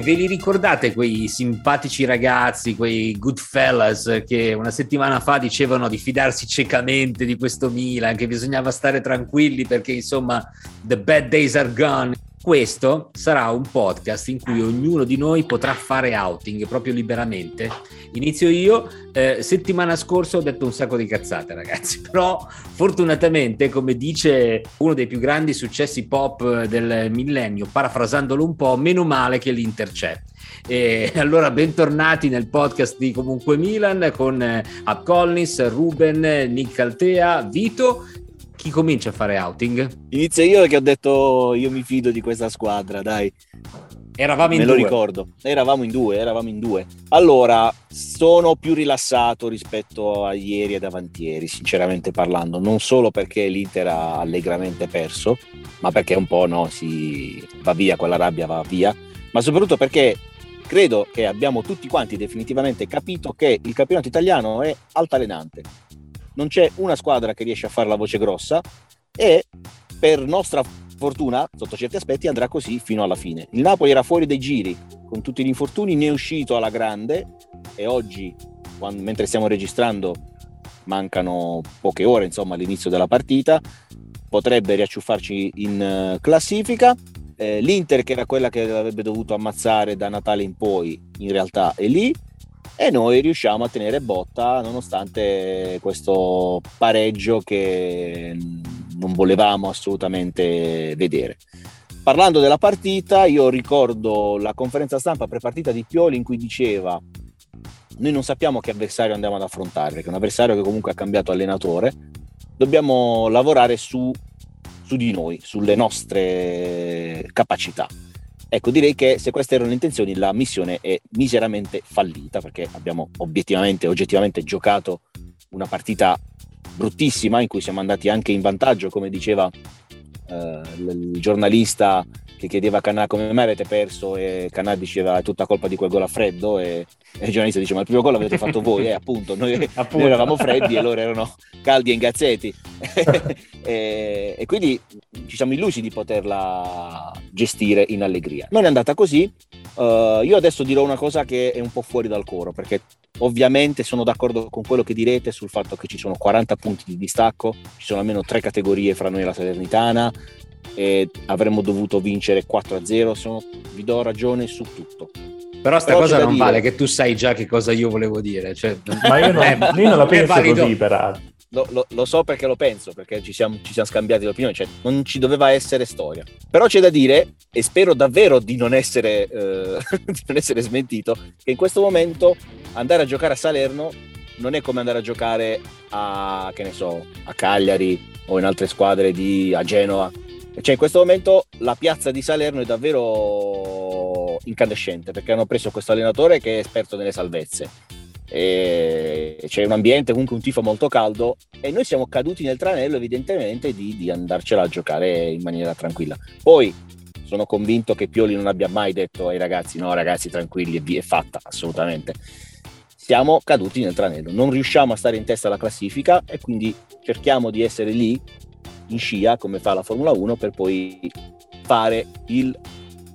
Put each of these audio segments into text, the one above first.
Ve li ricordate quei simpatici ragazzi, quei good fellas che una settimana fa dicevano di fidarsi ciecamente di questo Milan, che bisognava stare tranquilli perché insomma the bad days are gone? Questo sarà un podcast in cui ognuno di noi potrà fare outing proprio liberamente. Inizio io. Eh, settimana scorsa ho detto un sacco di cazzate, ragazzi, però fortunatamente, come dice uno dei più grandi successi pop del millennio, parafrasandolo un po', meno male che l'Inter c'è. E allora bentornati nel podcast di Comunque Milan con eh, Ab Collins, Ruben, Nick Altea, Vito chi comincia a fare outing? Inizio io che ho detto io mi fido di questa squadra, dai. Eravamo in Me due. lo ricordo, eravamo in due, eravamo in due. Allora, sono più rilassato rispetto a ieri ed avantieri, sinceramente parlando, non solo perché l'Inter ha allegramente perso, ma perché un po' no, si va via, quella rabbia va via, ma soprattutto perché credo che abbiamo tutti quanti definitivamente capito che il campionato italiano è altalenante non c'è una squadra che riesce a fare la voce grossa e per nostra fortuna, sotto certi aspetti, andrà così fino alla fine. Il Napoli era fuori dai giri con tutti gli infortuni, ne è uscito alla grande e oggi, quando, mentre stiamo registrando, mancano poche ore insomma all'inizio della partita, potrebbe riacciuffarci in uh, classifica. Eh, L'Inter, che era quella che avrebbe dovuto ammazzare da Natale in poi, in realtà è lì e noi riusciamo a tenere botta nonostante questo pareggio che non volevamo assolutamente vedere. Parlando della partita, io ricordo la conferenza stampa prepartita di Pioli in cui diceva noi non sappiamo che avversario andiamo ad affrontare, perché è un avversario che comunque ha cambiato allenatore, dobbiamo lavorare su, su di noi, sulle nostre capacità. Ecco, direi che se queste erano le intenzioni, la missione è miseramente fallita perché abbiamo obiettivamente, oggettivamente giocato una partita bruttissima in cui siamo andati anche in vantaggio, come diceva il giornalista che chiedeva a Canà come mai avete perso e Canà diceva è tutta colpa di quel gol a freddo e, e il giornalista diceva ma il primo gol l'avete fatto voi e eh, appunto noi, appunto. noi, eravamo freddi e loro erano caldi e ingazzetti e, e, quindi ci siamo illusi di poterla gestire in allegria. Non è andata così. Uh, io adesso dirò una cosa che è un po' fuori dal coro perché ovviamente sono d'accordo con quello che direte sul fatto che ci sono 40 punti di distacco ci sono almeno tre categorie fra noi e la Salernitana e avremmo dovuto vincere 4-0. Sono, vi do ragione su tutto. Però sta Però cosa non dire... vale che tu sai già che cosa io volevo dire. Cioè... Ma io non, eh, io non la penso così, peraltro. Lo, lo, lo, so perché lo penso, perché ci siamo, ci siamo scambiati l'opinione, cioè non ci doveva essere storia. Però c'è da dire, e spero davvero di non essere, eh, di non essere smentito, che in questo momento andare a giocare a Salerno non è come andare a giocare a, che ne so, a Cagliari o in altre squadre di, a Genova, cioè in questo momento la piazza di Salerno è davvero incandescente perché hanno preso questo allenatore che è esperto nelle salvezze. E c'è un ambiente, comunque un tifo molto caldo e noi siamo caduti nel tranello evidentemente di, di andarcela a giocare in maniera tranquilla. Poi sono convinto che Pioli non abbia mai detto ai ragazzi no ragazzi tranquilli è fatta assolutamente. Siamo caduti nel tranello, non riusciamo a stare in testa alla classifica e quindi cerchiamo di essere lì in scia come fa la Formula 1 per poi fare il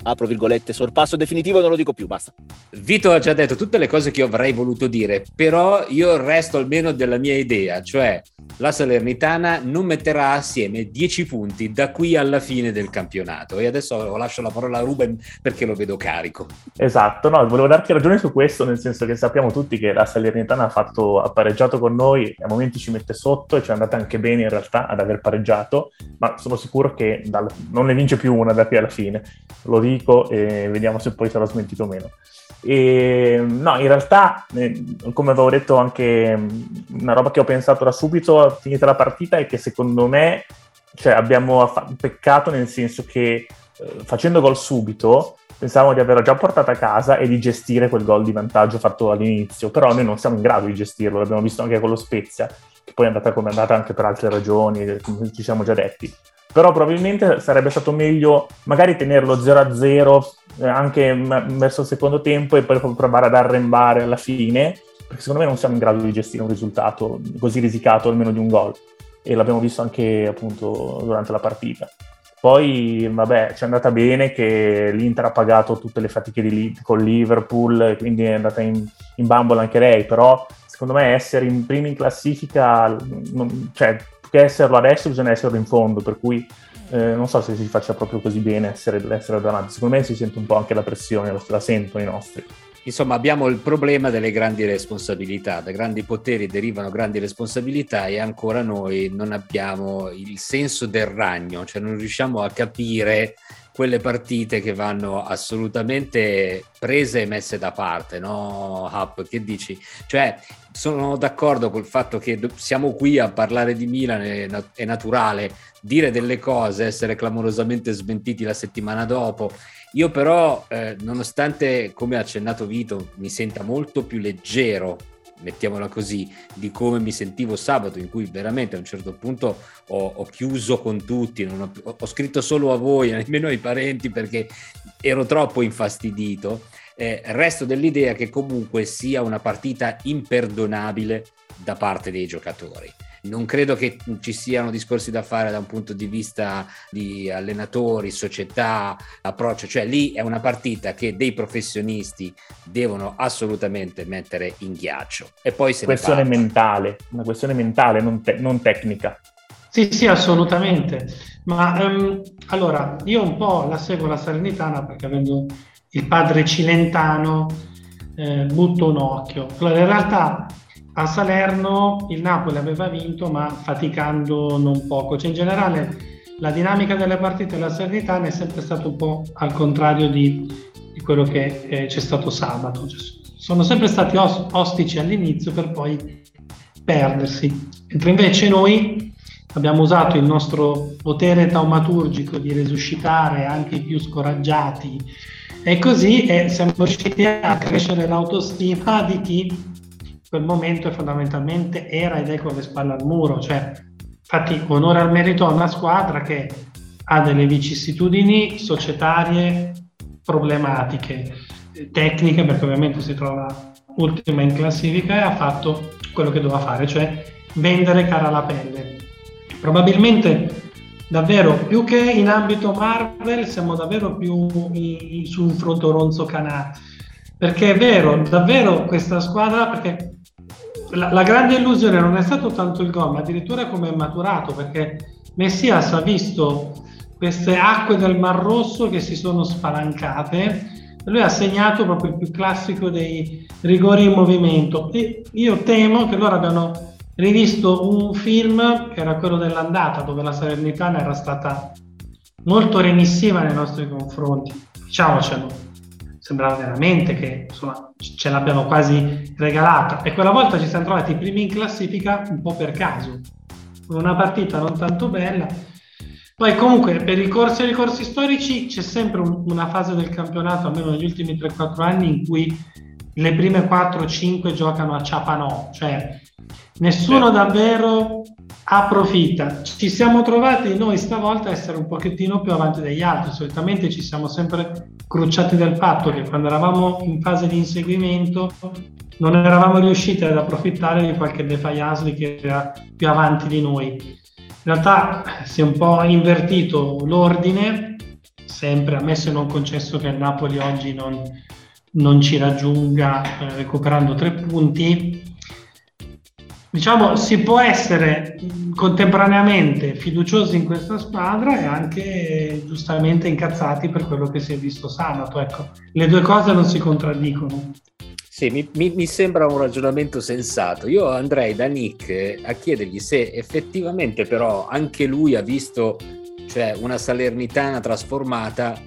apro virgolette sorpasso definitivo non lo dico più basta Vito ha già detto tutte le cose che io avrei voluto dire però io resto almeno della mia idea cioè la Salernitana non metterà assieme 10 punti da qui alla fine del campionato. E adesso lascio la parola a Ruben perché lo vedo carico. Esatto, no, volevo darti ragione su questo, nel senso che sappiamo tutti che la Salernitana ha, fatto, ha pareggiato con noi, a momenti ci mette sotto e ci è andata anche bene in realtà ad aver pareggiato, ma sono sicuro che dal, non ne vince più una da qui alla fine. Lo dico e vediamo se poi sarà smentito o meno. E, no, in realtà, eh, come avevo detto anche una roba che ho pensato da subito, finita la partita, è che secondo me cioè, abbiamo peccato nel senso che eh, facendo gol subito pensavamo di averlo già portato a casa e di gestire quel gol di vantaggio fatto all'inizio, però noi non siamo in grado di gestirlo, l'abbiamo visto anche con lo Spezia, che poi è andata come è andata anche per altre ragioni, come ci siamo già detti però probabilmente sarebbe stato meglio magari tenerlo 0-0 eh, anche m- verso il secondo tempo e poi provare ad arrembare alla fine, perché secondo me non siamo in grado di gestire un risultato così risicato almeno di un gol e l'abbiamo visto anche appunto durante la partita. Poi, vabbè, ci è andata bene che l'Inter ha pagato tutte le fatiche di, con Liverpool, quindi è andata in, in bambola anche lei, però secondo me essere in prima in classifica, non, cioè che esserlo adesso bisogna esserlo in fondo, per cui eh, non so se si faccia proprio così bene essere, essere davanti. Secondo me si sente un po' anche la pressione, la sentono i nostri. Insomma, abbiamo il problema delle grandi responsabilità. Da grandi poteri derivano grandi responsabilità e ancora noi non abbiamo il senso del ragno, cioè non riusciamo a capire quelle partite che vanno assolutamente prese e messe da parte, no? Hub, che dici? Cioè, sono d'accordo col fatto che siamo qui a parlare di Milan, è, naturale dire delle cose, essere clamorosamente smentiti la settimana dopo. Io però, eh, nonostante, come ha accennato Vito, mi senta molto più leggero mettiamola così, di come mi sentivo sabato, in cui veramente a un certo punto ho, ho chiuso con tutti, ho, ho, scritto solo a voi, nemmeno ai parenti perché ero troppo infastidito. Eh, resto dell'idea che comunque sia una partita imperdonabile da parte dei giocatori non credo che ci siano discorsi da fare da un punto di vista di allenatori, società, approccio, cioè lì è una partita che dei professionisti devono assolutamente mettere in ghiaccio. E poi se questione mentale, una questione mentale, non, te- non tecnica. Sì, sì, assolutamente. Ma um, allora, io un po' la seguo la Salernitana perché avendo il padre cilentano eh, butto un occhio. Allora, in realtà a Salerno il Napoli aveva vinto ma faticando non poco, cioè in generale la dinamica delle partite della Salernitana è sempre stata un po' al contrario di, di quello che eh, c'è stato sabato, cioè, sono sempre stati os- ostici all'inizio per poi perdersi, mentre invece noi abbiamo usato il nostro potere taumaturgico di resuscitare anche i più scoraggiati e così eh, siamo riusciti a crescere l'autostima di chi quel momento fondamentalmente era ed è con le spalle al muro, cioè infatti onore al merito a una squadra che ha delle vicissitudini societarie problematiche, tecniche perché ovviamente si trova ultima in classifica e ha fatto quello che doveva fare, cioè vendere cara la pelle. Probabilmente davvero più che in ambito Marvel siamo davvero più in, su un frontoronzo canale perché è vero, davvero questa squadra perché la, la, grande illusione non è stato tanto il gol, ma addirittura come è maturato, perché Messias ha visto queste acque del Mar Rosso che si sono spalancate e lui ha segnato proprio il più classico dei rigori in movimento. E io temo che loro abbiano rivisto un film che era quello dell'andata, dove la Salernitana era stata molto remissiva nei nostri confronti. Diciamocelo sembrava veramente che insomma, ce l'abbiano quasi regalata e quella volta ci siamo trovati primi in classifica un po' per caso, con una partita non tanto bella. Poi comunque per i corsi e i corsi storici c'è sempre un, una fase del campionato, almeno negli ultimi 3-4 anni, in cui le prime 4-5 giocano a ciapanò, cioè nessuno Beh. davvero approfitta. Ci siamo trovati noi stavolta a essere un pochettino più avanti degli altri, solitamente ci siamo sempre crucciati del fatto che quando eravamo in fase di inseguimento non eravamo riusciti ad approfittare di qualche defaiasli che era più avanti di noi. In realtà si è un po' invertito l'ordine, sempre ammesso e non concesso che il Napoli oggi non, non ci raggiunga eh, recuperando tre punti diciamo, si può essere contemporaneamente fiduciosi in questa squadra e anche giustamente incazzati per quello che si è visto sabato. Ecco, le due cose non si contraddicono. Sì, mi, mi, mi, sembra un ragionamento sensato. Io andrei da Nick a chiedergli se effettivamente però anche lui ha visto cioè, una Salernitana trasformata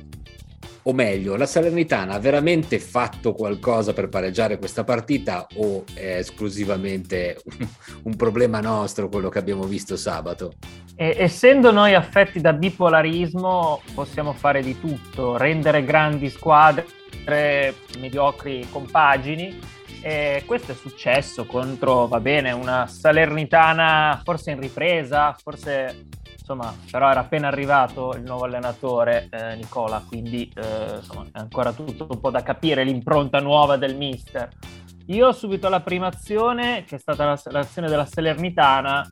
o meglio, la Salernitana ha veramente fatto qualcosa per pareggiare questa partita o è esclusivamente un, un problema nostro quello che abbiamo visto sabato? E, essendo noi affetti da bipolarismo, possiamo fare di tutto, rendere grandi squadre mediocri compagini. E questo è successo contro, va bene, una Salernitana forse in ripresa, forse insomma, però era appena arrivato il nuovo allenatore eh, Nicola, quindi eh, insomma, è ancora tutto un po' da capire l'impronta nuova del mister. Io subito alla prima azione, che è stata l'azione della Salernitana,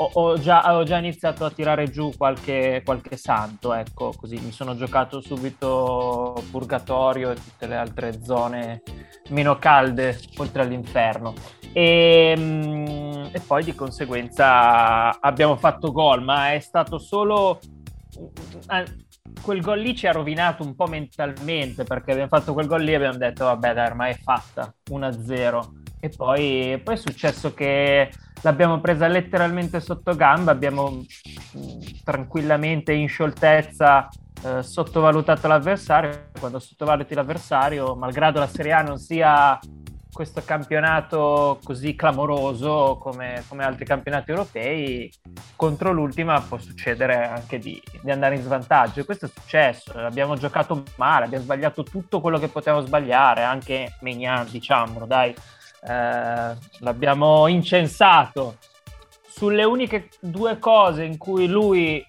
ho, ho, già, ho, già, iniziato a tirare giù qualche, qualche, santo, ecco, così mi sono giocato subito Purgatorio e tutte le altre zone meno calde oltre all'inferno. E, mm, e poi di conseguenza abbiamo fatto gol, ma è stato solo mm, quel gol lì ci ha rovinato un po' mentalmente perché abbiamo fatto quel gol lì e abbiamo detto vabbè dai ormai è fatta 1-0 e poi, poi, è successo che l'abbiamo presa letteralmente sotto gamba, abbiamo mm, tranquillamente in scioltezza eh, sottovalutato l'avversario. Quando sottovaluti l'avversario, malgrado la Serie A non sia questo campionato così clamoroso come, come, altri campionati europei, contro l'ultima può succedere anche di, di, andare in svantaggio. E questo è successo. Abbiamo giocato male, abbiamo sbagliato tutto quello che potevamo sbagliare, anche Megnan, diciamolo, dai eh, l'abbiamo incensato sulle uniche due cose in cui lui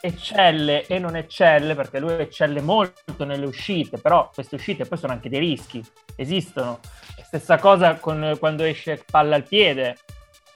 eccelle e non eccelle, perché lui eccelle molto nelle uscite, però queste uscite poi sono anche dei rischi, esistono. Stessa cosa con, quando esce palla al piede,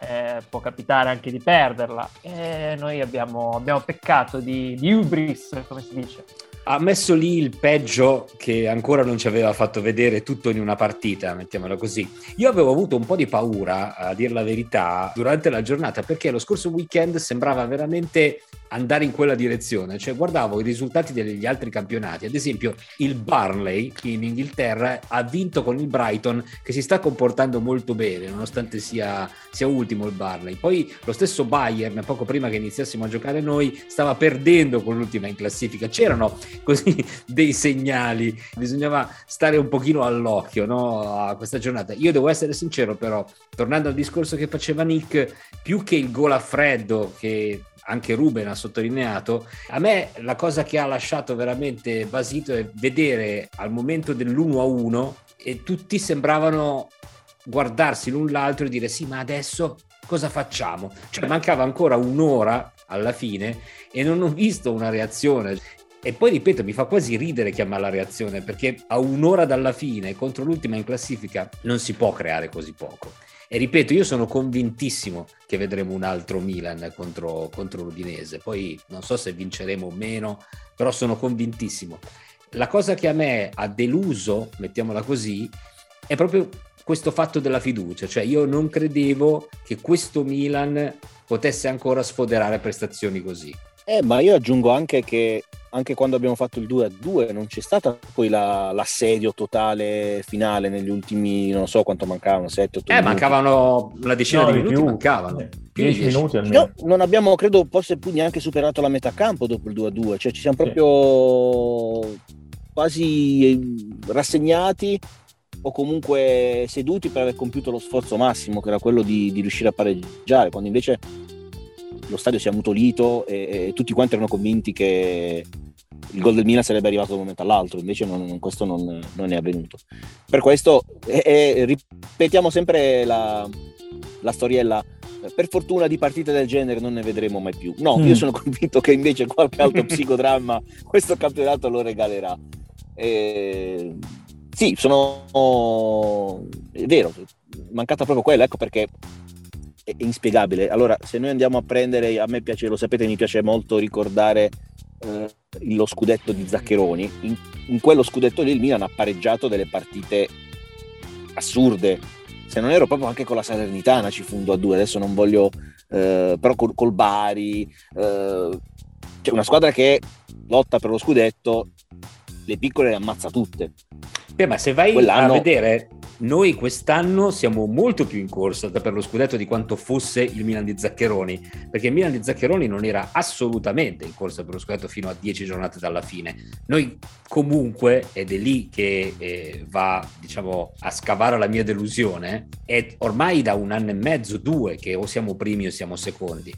eh, può capitare anche di perderla. E noi abbiamo, abbiamo peccato di, di ubris, come si dice ha messo lì il peggio che ancora non ci aveva fatto vedere tutto in una partita, mettiamola così. Io avevo avuto un po' di paura, a dire la verità, durante la giornata perché lo scorso weekend sembrava veramente andare in quella direzione, cioè guardavo i risultati degli altri campionati, ad esempio il Barnley in Inghilterra ha vinto con il Brighton che si sta comportando molto bene nonostante sia, sia ultimo il Barnley, poi lo stesso Bayern poco prima che iniziassimo a giocare noi stava perdendo con l'ultima in classifica, c'erano così dei segnali, bisognava stare un pochino all'occhio no, a questa giornata, io devo essere sincero però, tornando al discorso che faceva Nick, più che il gol a freddo che anche Ruben ha sottolineato, a me la cosa che ha lasciato veramente basito è vedere al momento dell'1-1 e tutti sembravano guardarsi l'un l'altro e dire sì ma adesso cosa facciamo? Cioè mancava ancora un'ora alla fine e non ho visto una reazione. E poi ripeto, mi fa quasi ridere chiamare la reazione perché a un'ora dalla fine contro l'ultima in classifica non si può creare così poco. E ripeto, io sono convintissimo che vedremo un altro Milan contro, contro l'Udinese. Poi non so se vinceremo o meno, però sono convintissimo. La cosa che a me ha deluso, mettiamola così, è proprio questo fatto della fiducia. Cioè io non credevo che questo Milan potesse ancora sfoderare prestazioni così. Eh, ma io aggiungo anche che anche quando abbiamo fatto il 2 a 2 non c'è stata poi la, l'assedio totale finale negli ultimi non so quanto mancavano 7 8 eh minuti. mancavano la decina no, di minuti più, mancavano eh, 10 minuti almeno no, non abbiamo credo forse più neanche superato la metà campo dopo il 2 a 2 cioè ci siamo proprio sì. quasi eh, rassegnati o comunque seduti per aver compiuto lo sforzo massimo che era quello di, di riuscire a pareggiare quando invece lo stadio si è ammutolito e, e tutti quanti erano convinti che il gol del Milan sarebbe arrivato da un momento all'altro, invece non, questo non, non, è avvenuto. Per questo eh, eh, ripetiamo sempre la, la, storiella. Per fortuna di partite del genere non ne vedremo mai più. No, mm. io sono convinto che invece qualche altro psicodramma questo campionato lo regalerà. Eh, sì, sono... è vero, mancata proprio quello, ecco perché è inspiegabile. Allora, se noi andiamo a prendere, a me piace, lo sapete, mi piace molto ricordare eh, lo scudetto di Zaccheroni. In, in, quello scudetto lì il Milan ha pareggiato delle partite assurde, se non ero proprio anche con la Salernitana ci fu un 2 a 2, adesso non voglio, eh, però col, col Bari, eh, c'è una squadra che lotta per lo scudetto, le piccole le ammazza tutte. Beh, ma se vai Quell'anno... a vedere, noi quest'anno siamo molto più in corsa per lo scudetto di quanto fosse il Milan di Zaccheroni, perché il Milan di Zaccheroni non era assolutamente in corsa per lo scudetto fino a dieci giornate dalla fine. Noi comunque, ed è lì che eh, va diciamo, a scavare la mia delusione, è ormai da un anno e mezzo, due, che o siamo primi o siamo secondi.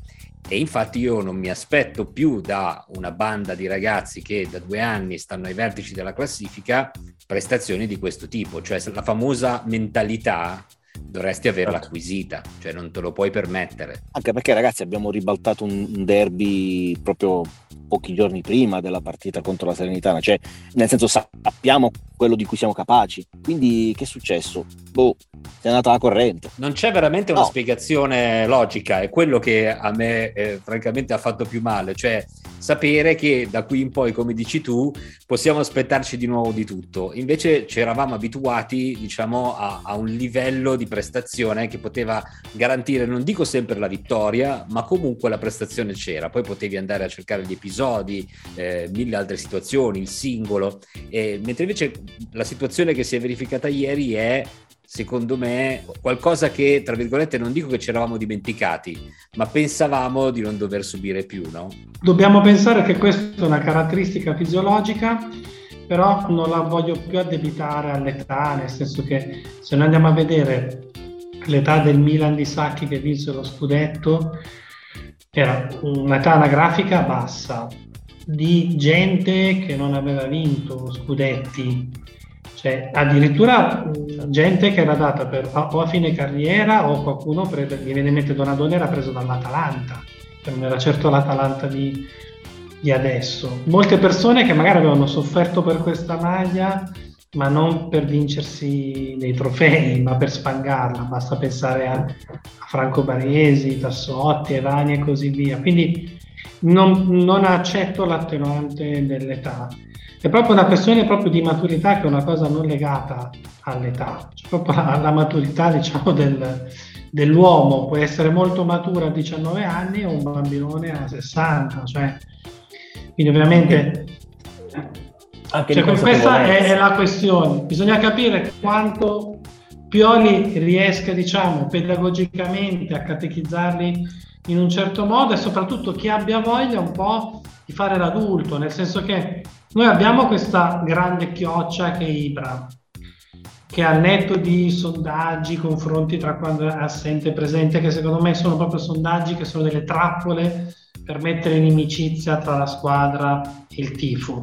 E infatti io non mi aspetto più da una banda di ragazzi che da due anni stanno ai vertici della classifica prestazioni di questo tipo, cioè la famosa mentalità dovresti averla certo. acquisita, cioè non te lo puoi permettere. Anche perché ragazzi abbiamo ribaltato un derby proprio pochi giorni prima della partita contro la Serenitana, cioè nel senso sappiamo quello di cui siamo capaci. Quindi che è successo? Boh, è andata la corrente. Non c'è veramente una no. spiegazione logica, è quello che a me eh, francamente ha fatto più male, cioè sapere che da qui in poi, come dici tu, possiamo aspettarci di nuovo di tutto. Invece ci eravamo abituati, diciamo, a, a un livello di prestazione che poteva garantire, non dico sempre la vittoria, ma comunque la prestazione c'era. Poi potevi andare a cercare gli episodi, eh, mille altre situazioni, il singolo. Eh, mentre invece la situazione che si è verificata ieri è secondo me, qualcosa che, tra virgolette, non dico che ci eravamo dimenticati, ma pensavamo di non dover subire più, no? Dobbiamo pensare che questa è una caratteristica fisiologica, però non la voglio più addebitare all'età, nel senso che se noi andiamo a vedere l'età del Milan di Sacchi che vinse lo scudetto, era un'età anagrafica bassa, di gente che non aveva vinto scudetti cioè, addirittura gente che era data per, o a fine carriera o qualcuno, prese, mi viene in mente Donadoni, era preso dall'Atalanta, che non era certo l'Atalanta di, di adesso. Molte persone che magari avevano sofferto per questa maglia, ma non per vincersi dei trofei, ma per spangarla. Basta pensare a, a Franco Baresi, Tassotti, Evani e così via. Quindi non, non accetto l'attenuante dell'età è proprio una questione proprio di maturità che è una cosa non legata all'età, cioè proprio alla maturità diciamo del, dell'uomo, può essere molto maturo a 19 anni o un bambinone a 60, cioè, quindi ovviamente anche cioè, questa è, è, la questione, bisogna capire quanto Pioli riesca diciamo pedagogicamente a catechizzarli in un certo modo e soprattutto chi abbia voglia un po' di fare l'adulto, nel senso che noi abbiamo questa grande chioccia che è Ibra, che al netto di sondaggi, confronti tra quando è assente e presente, che secondo me sono proprio sondaggi che sono delle trappole per mettere inimicizia tra la squadra e il tifo,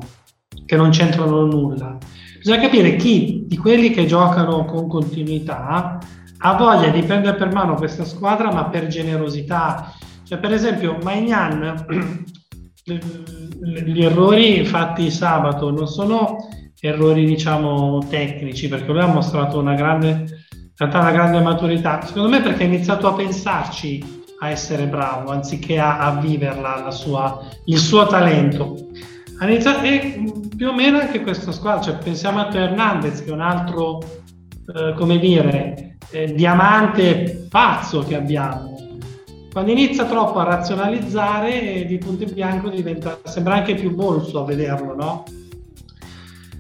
che non c'entrano nulla. Bisogna capire chi di quelli che giocano con continuità ha voglia di prendere per mano questa squadra, ma per generosità. Cioè, per esempio, Magnan gli errori fatti sabato non sono errori diciamo tecnici perché lui ha mostrato una grande, una grande maturità secondo me perché ha iniziato a pensarci a essere bravo anziché a, a viverla sua, il suo talento ha iniziato, e più o meno anche questa squadra cioè, pensiamo a Teo Hernandez che è un altro eh, come dire eh, diamante pazzo che abbiamo quando inizia troppo a razionalizzare di punto in bianco diventa, sembra anche più bolso a vederlo, no?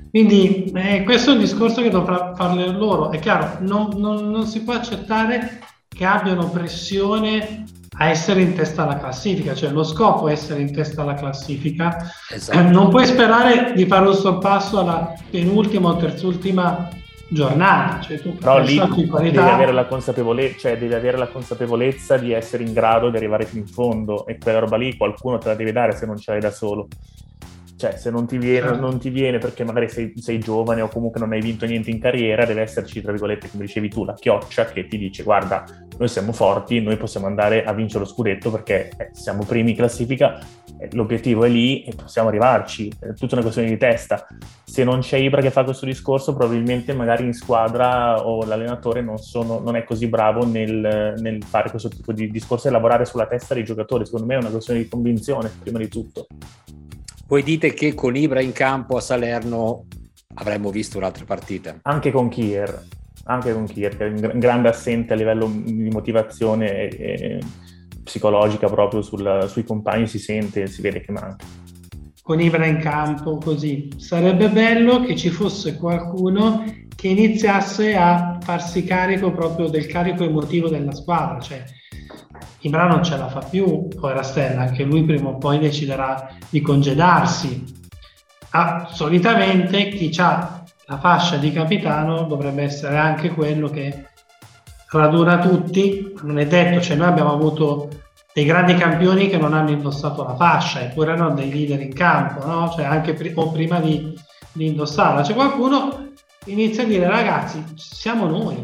Quindi eh, questo è un discorso che dovrà farle loro. È chiaro, non, non, non, si può accettare che abbiano pressione a essere in testa alla classifica, cioè lo scopo è essere in testa alla classifica. Esatto. Eh, non puoi sperare di fare un sorpasso alla penultima o terzultima giornata. Cioè tu Però lì devi avere, la consapevolezza, cioè devi avere la consapevolezza di essere in grado di arrivare fino in fondo e quella roba lì qualcuno te la deve dare se non ce l'hai da solo. Cioè, se non ti viene, certo. non ti viene perché magari sei, sei, giovane o comunque non hai vinto niente in carriera, deve esserci, tra virgolette, come dicevi tu, la chioccia che ti dice guarda, noi siamo forti, noi possiamo andare a vincere lo scudetto perché eh, siamo primi in classifica, eh, l'obiettivo è lì e possiamo arrivarci, è tutta una questione di testa. Se non c'è Ibra che fa questo discorso, probabilmente magari in squadra o l'allenatore non, sono, non è così bravo nel, nel fare questo tipo di discorso e lavorare sulla testa dei giocatori. Secondo me è una questione di convinzione, prima di tutto. Voi dite che con Ibra in campo a Salerno avremmo visto un'altra partita? Anche con Kier. Anche con Kirk, un grande assente a livello di motivazione e, e psicologica proprio sul, sui compagni, si sente, si vede che manca. Con Ibra in campo così. Sarebbe bello che ci fosse qualcuno che iniziasse a farsi carico proprio del carico emotivo della squadra, cioè Ibra non ce la fa più, poi Rastella, anche lui prima o poi deciderà di congedarsi. Ah, solitamente chi ha la fascia di capitano dovrebbe essere anche quello che raduna tutti, non è detto, cioè noi abbiamo avuto dei grandi campioni che non hanno indossato la fascia, eppure erano dei leader in campo, no? cioè anche pri- o prima di, di indossarla. C'è qualcuno che inizia a dire ragazzi, siamo noi,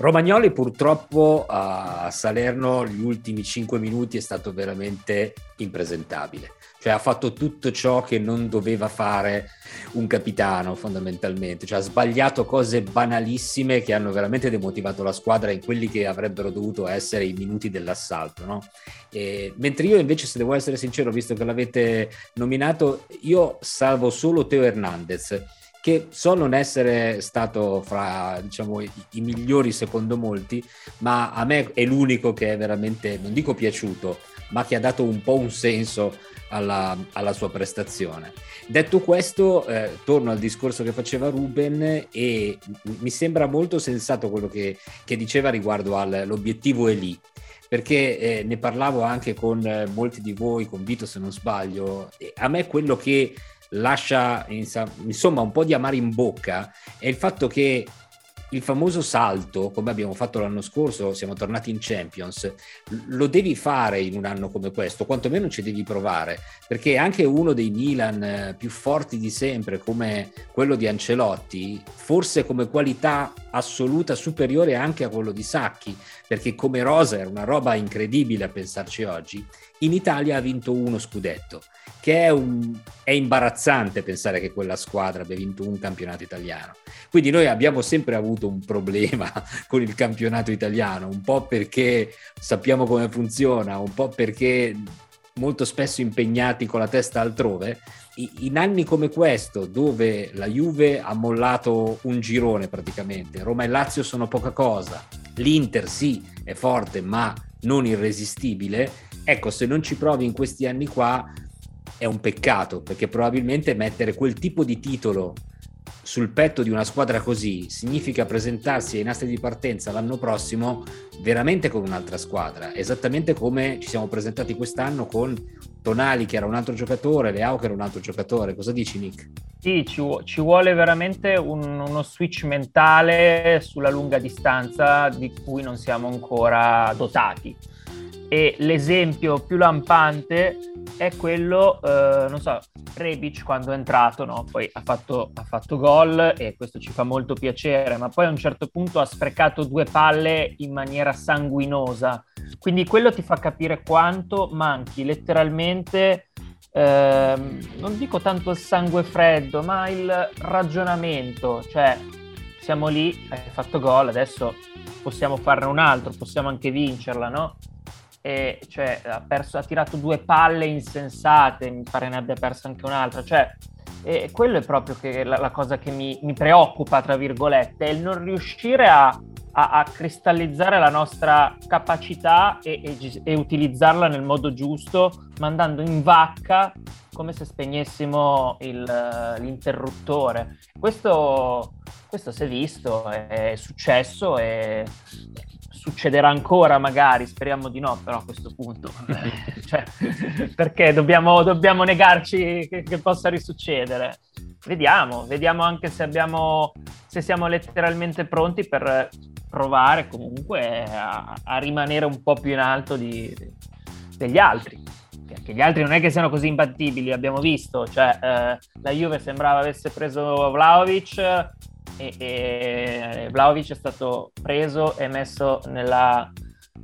Romagnoli purtroppo a Salerno gli ultimi cinque minuti è stato veramente impresentabile, cioè ha fatto tutto ciò che non doveva fare un capitano fondamentalmente, cioè ha sbagliato cose banalissime che hanno veramente demotivato la squadra in quelli che avrebbero dovuto essere i minuti dell'assalto. No? E, mentre io invece, se devo essere sincero, visto che l'avete nominato, io salvo solo Teo Hernandez che so non essere stato fra diciamo, i, i, migliori secondo molti, ma a me è l'unico che è veramente, non dico piaciuto, ma che ha dato un po' un senso alla, alla sua prestazione. Detto questo, eh, torno al discorso che faceva Ruben e mi sembra molto sensato quello che, che diceva riguardo all'obiettivo è lì perché eh, ne parlavo anche con molti di voi, con Vito se non sbaglio, a me quello che lascia insomma un po' di amare in bocca è il fatto che il famoso salto, come abbiamo fatto l'anno scorso, siamo tornati in Champions, lo devi fare in un anno come questo, quantomeno ci devi provare, perché anche uno dei Milan eh, più forti di sempre, come quello di Ancelotti, forse come qualità assoluta superiore anche a quello di Sacchi, perché come rosa era una roba incredibile a pensarci oggi, in Italia ha vinto uno scudetto che è, un, è imbarazzante pensare che quella squadra abbia vinto un campionato italiano. Quindi noi abbiamo sempre avuto un problema con il campionato italiano, un po' perché sappiamo come funziona, un po' perché molto spesso impegnati con la testa altrove, in anni come questo, dove la Juve ha mollato un girone praticamente, Roma e Lazio sono poca cosa, l'Inter sì è forte ma non irresistibile, ecco se non ci provi in questi anni qua è un peccato perché probabilmente mettere quel tipo di titolo sul petto di una squadra così significa presentarsi ai nastri di partenza l'anno prossimo veramente con un'altra squadra, esattamente come ci siamo presentati quest'anno con Tonali che era un altro giocatore, Leao che era un altro giocatore. Cosa dici Nick? Sì, ci, ci vuole veramente un, uno switch mentale sulla lunga distanza di cui non siamo ancora dotati e l'esempio più lampante è quello, eh, non so, Rebic quando è entrato, no? poi ha fatto, ha fatto gol e questo ci fa molto piacere, ma poi a un certo punto ha sprecato due palle in maniera sanguinosa, quindi quello ti fa capire quanto manchi letteralmente, eh, non dico tanto il sangue freddo, ma il ragionamento, cioè siamo lì, hai fatto gol, adesso possiamo farne un altro, possiamo anche vincerla, no? E cioè, ha, perso, ha, tirato due palle insensate, mi pare ne abbia perso anche un'altra, cioè e quello è proprio la, la, cosa che mi, mi, preoccupa, tra virgolette, è il non riuscire a, a, a cristallizzare la nostra capacità e, e, e, utilizzarla nel modo giusto, mandando in vacca come se spegnessimo il, l'interruttore. Questo, questo si è visto, è, è successo e succederà ancora magari, speriamo di no, però a questo punto, cioè, perché dobbiamo, dobbiamo negarci che, che, possa risuccedere? Vediamo, vediamo anche se, abbiamo, se siamo letteralmente pronti per provare comunque a, a rimanere un po' più in alto di, degli altri. Perché gli altri non è che siano così imbattibili, abbiamo visto, cioè eh, la Juve sembrava avesse preso Vlaovic, e, e Vlaovic è stato preso e messo nella,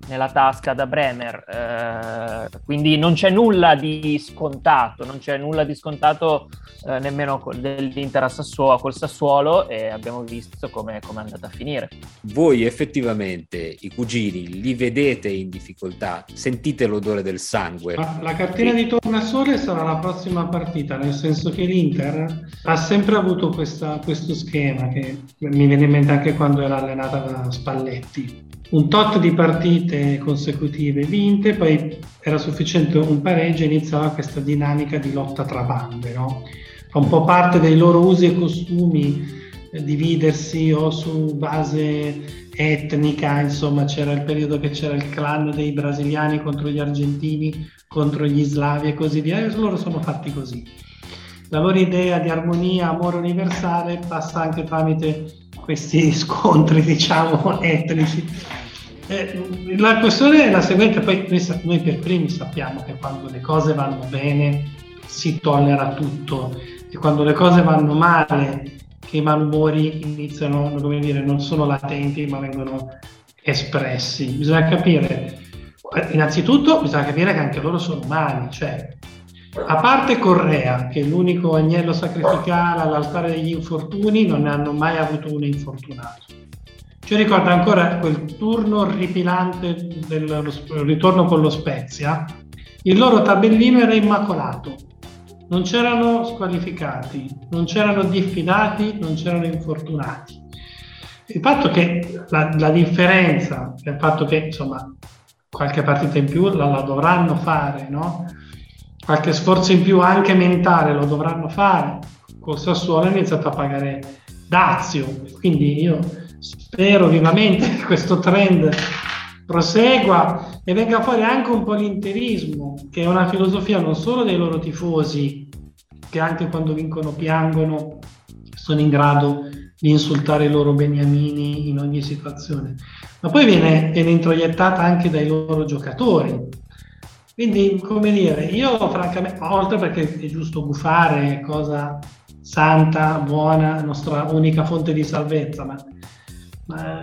nella tasca da Bremer, eh, quindi non c'è nulla di scontato, non c'è nulla di scontato eh, nemmeno dell'Inter a Sassuolo, col Sassuolo e abbiamo visto come è andata a finire. Voi effettivamente i cugini li vedete in difficoltà, sentite l'odore del sangue. Ma la cartina di tornasole sarà la prossima partita, nel senso che l'Inter ha sempre avuto questa, questo schema che mi viene in mente anche quando era allenata da Spalletti un tot di partite consecutive vinte, poi era sufficiente un pareggio e iniziava questa dinamica di lotta tra bande. No? Fa un po' parte dei loro usi e costumi eh, dividersi o su base etnica, insomma c'era il periodo che c'era il clan dei brasiliani contro gli argentini, contro gli slavi e così via, e loro sono fatti così. La loro idea di armonia, amore universale passa anche tramite questi scontri, diciamo, etnici. Eh, la questione è la seguente, poi noi, per primi sappiamo che quando le cose vanno bene si tollera tutto e quando le cose vanno male che i malumori iniziano, come dire, non sono latenti ma vengono espressi. Bisogna capire, innanzitutto bisogna capire che anche loro sono umani, cioè a parte Correa, che è l'unico agnello sacrificale all'altare degli infortuni, non ne hanno mai avuto uno infortunato. Ci ricorda ancora quel turno orripilante del ritorno con lo Spezia. Il loro tabellino era immacolato. Non c'erano squalificati, non c'erano diffidati, non c'erano infortunati. Il fatto che la, la differenza, il fatto che insomma qualche partita in più la, la dovranno fare, no? qualche sforzo in più anche mentale lo dovranno fare. Col Sassuolo ha iniziato a pagare Dazio, quindi io spero vivamente che questo trend prosegua e venga fuori anche un po' l'interismo, che è una filosofia non solo dei loro tifosi, che anche quando vincono piangono, sono in grado di insultare i loro beniamini in ogni situazione, ma poi viene, viene introiettata anche dai loro giocatori, quindi, come dire, io francamente, oltre perché è giusto gufare, cosa santa, buona, nostra unica fonte di salvezza, ma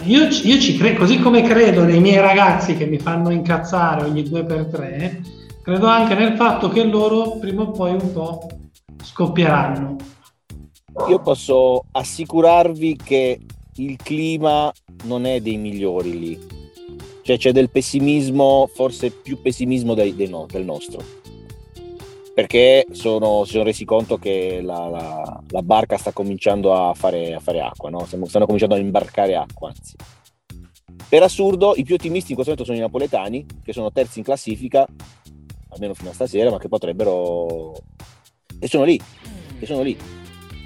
io, io, ci credo, così come credo nei miei ragazzi che mi fanno incazzare ogni due per tre, credo anche nel fatto che loro prima o poi un po' scoppieranno. Io posso assicurarvi che il clima non è dei migliori lì cioè c'è del pessimismo, forse più pessimismo dei, dei no, del nostro. Perché sono, si sono resi conto che la, la, la barca sta cominciando a fare, a fare acqua, no? stanno, stanno cominciando a imbarcare acqua, anzi. Per assurdo, i più ottimisti in questo momento sono i napoletani, che sono terzi in classifica, almeno fino a stasera, ma che potrebbero... E sono lì, e sono lì.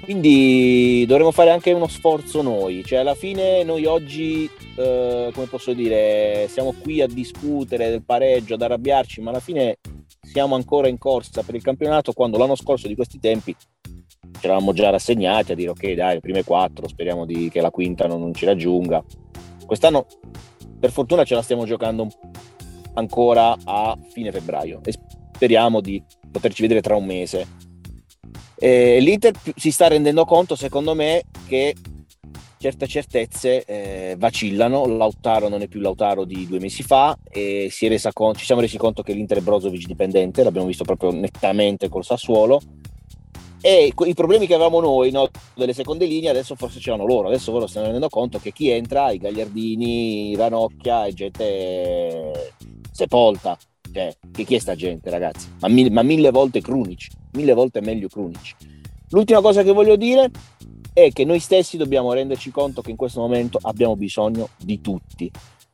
Quindi dovremmo fare anche uno sforzo noi, cioè alla fine noi oggi, eh, come posso dire, siamo qui a discutere del pareggio, ad arrabbiarci, ma alla fine siamo ancora in corsa per il campionato quando l'anno scorso di questi tempi ci eravamo già rassegnati a dire ok dai, le prime quattro, speriamo di, che la quinta non, non ci raggiunga. Quest'anno per fortuna ce la stiamo giocando ancora a fine febbraio e speriamo di poterci vedere tra un mese eh, L'Inter si sta rendendo conto, secondo me, che certe certezze eh, vacillano. Lautaro non è più Lautaro di due mesi fa e si con- ci siamo resi conto che l'Inter è Brozovic dipendente, l'abbiamo visto proprio nettamente col Sassuolo. E i problemi che avevamo noi no, delle seconde linee adesso forse ce l'hanno loro. Adesso loro stanno rendendo conto che chi entra, i Gagliardini, Ranocchia, è gente sepolta. Cioè, che chi è sta gente, ragazzi? Ma, mille, ma mille volte Krunic, mille volte meglio Krunic. L'ultima cosa che voglio dire è che noi stessi dobbiamo renderci conto che in questo momento abbiamo bisogno di tutti,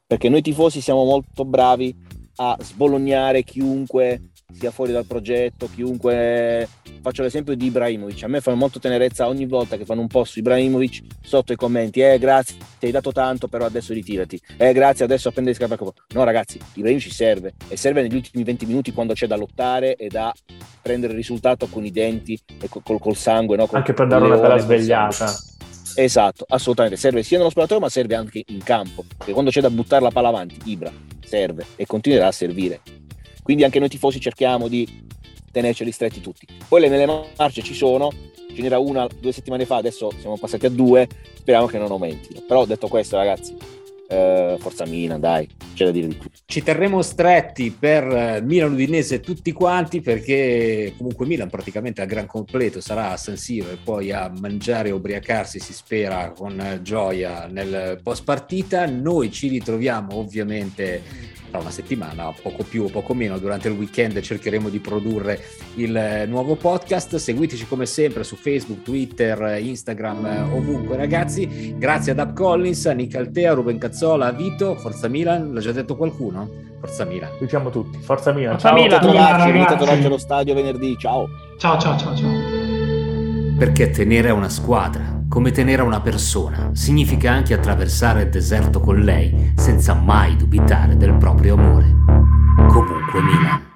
perché noi tifosi siamo molto bravi a sbolognare chiunque sia fuori dal progetto, chiunque. Faccio l'esempio di Ibrahimovic, a me fa molto tenerezza ogni volta che fanno un post su Ibrahimovic sotto i commenti, eh grazie, ti hai dato tanto però adesso ritirati, eh grazie adesso appendi le scarpe no ragazzi, Ibrahimovic serve e serve negli ultimi 20 minuti quando c'è da lottare e da prendere il risultato con i denti e col, col sangue, no? Col, anche per dare una bella svegliata. Esatto, assolutamente, serve sia nello spogliatoio ma serve anche in campo, perché quando c'è da buttare la palla avanti, Ibra serve e continuerà a servire. Quindi anche noi tifosi cerchiamo di tenerceli stretti tutti. Poi le nelle marce ci sono, ce n'era una due settimane fa, adesso siamo passati a due, speriamo che non aumentino. Però detto questo ragazzi, eh, forza Milan, dai, c'è da dire di più. Ci terremo stretti per eh, Milan Udinese tutti quanti perché comunque Milan praticamente al gran completo sarà a San Siro e poi a mangiare e ubriacarsi si spera con gioia nel post partita. Noi ci ritroviamo ovviamente tra una settimana, poco più o poco meno, durante il weekend cercheremo di produrre il eh, nuovo podcast. Seguiteci come sempre su Facebook, Twitter, Instagram, eh, ovunque ragazzi. Grazie ad Up Collins, a Nick Altea, Ruben Cazzola, a Vito, Forza Milan, l'ha già detto qualcuno? Forza Milan. Diciamo tutti, Forza Milan. Forza ciao. Milan. A trovarci allo stadio venerdì, ciao. Ciao ciao ciao ciao. Perché tenere a una squadra, come tenere una persona, significa anche attraversare il deserto con lei senza mai dubitare del proprio amore. Comunque Milan.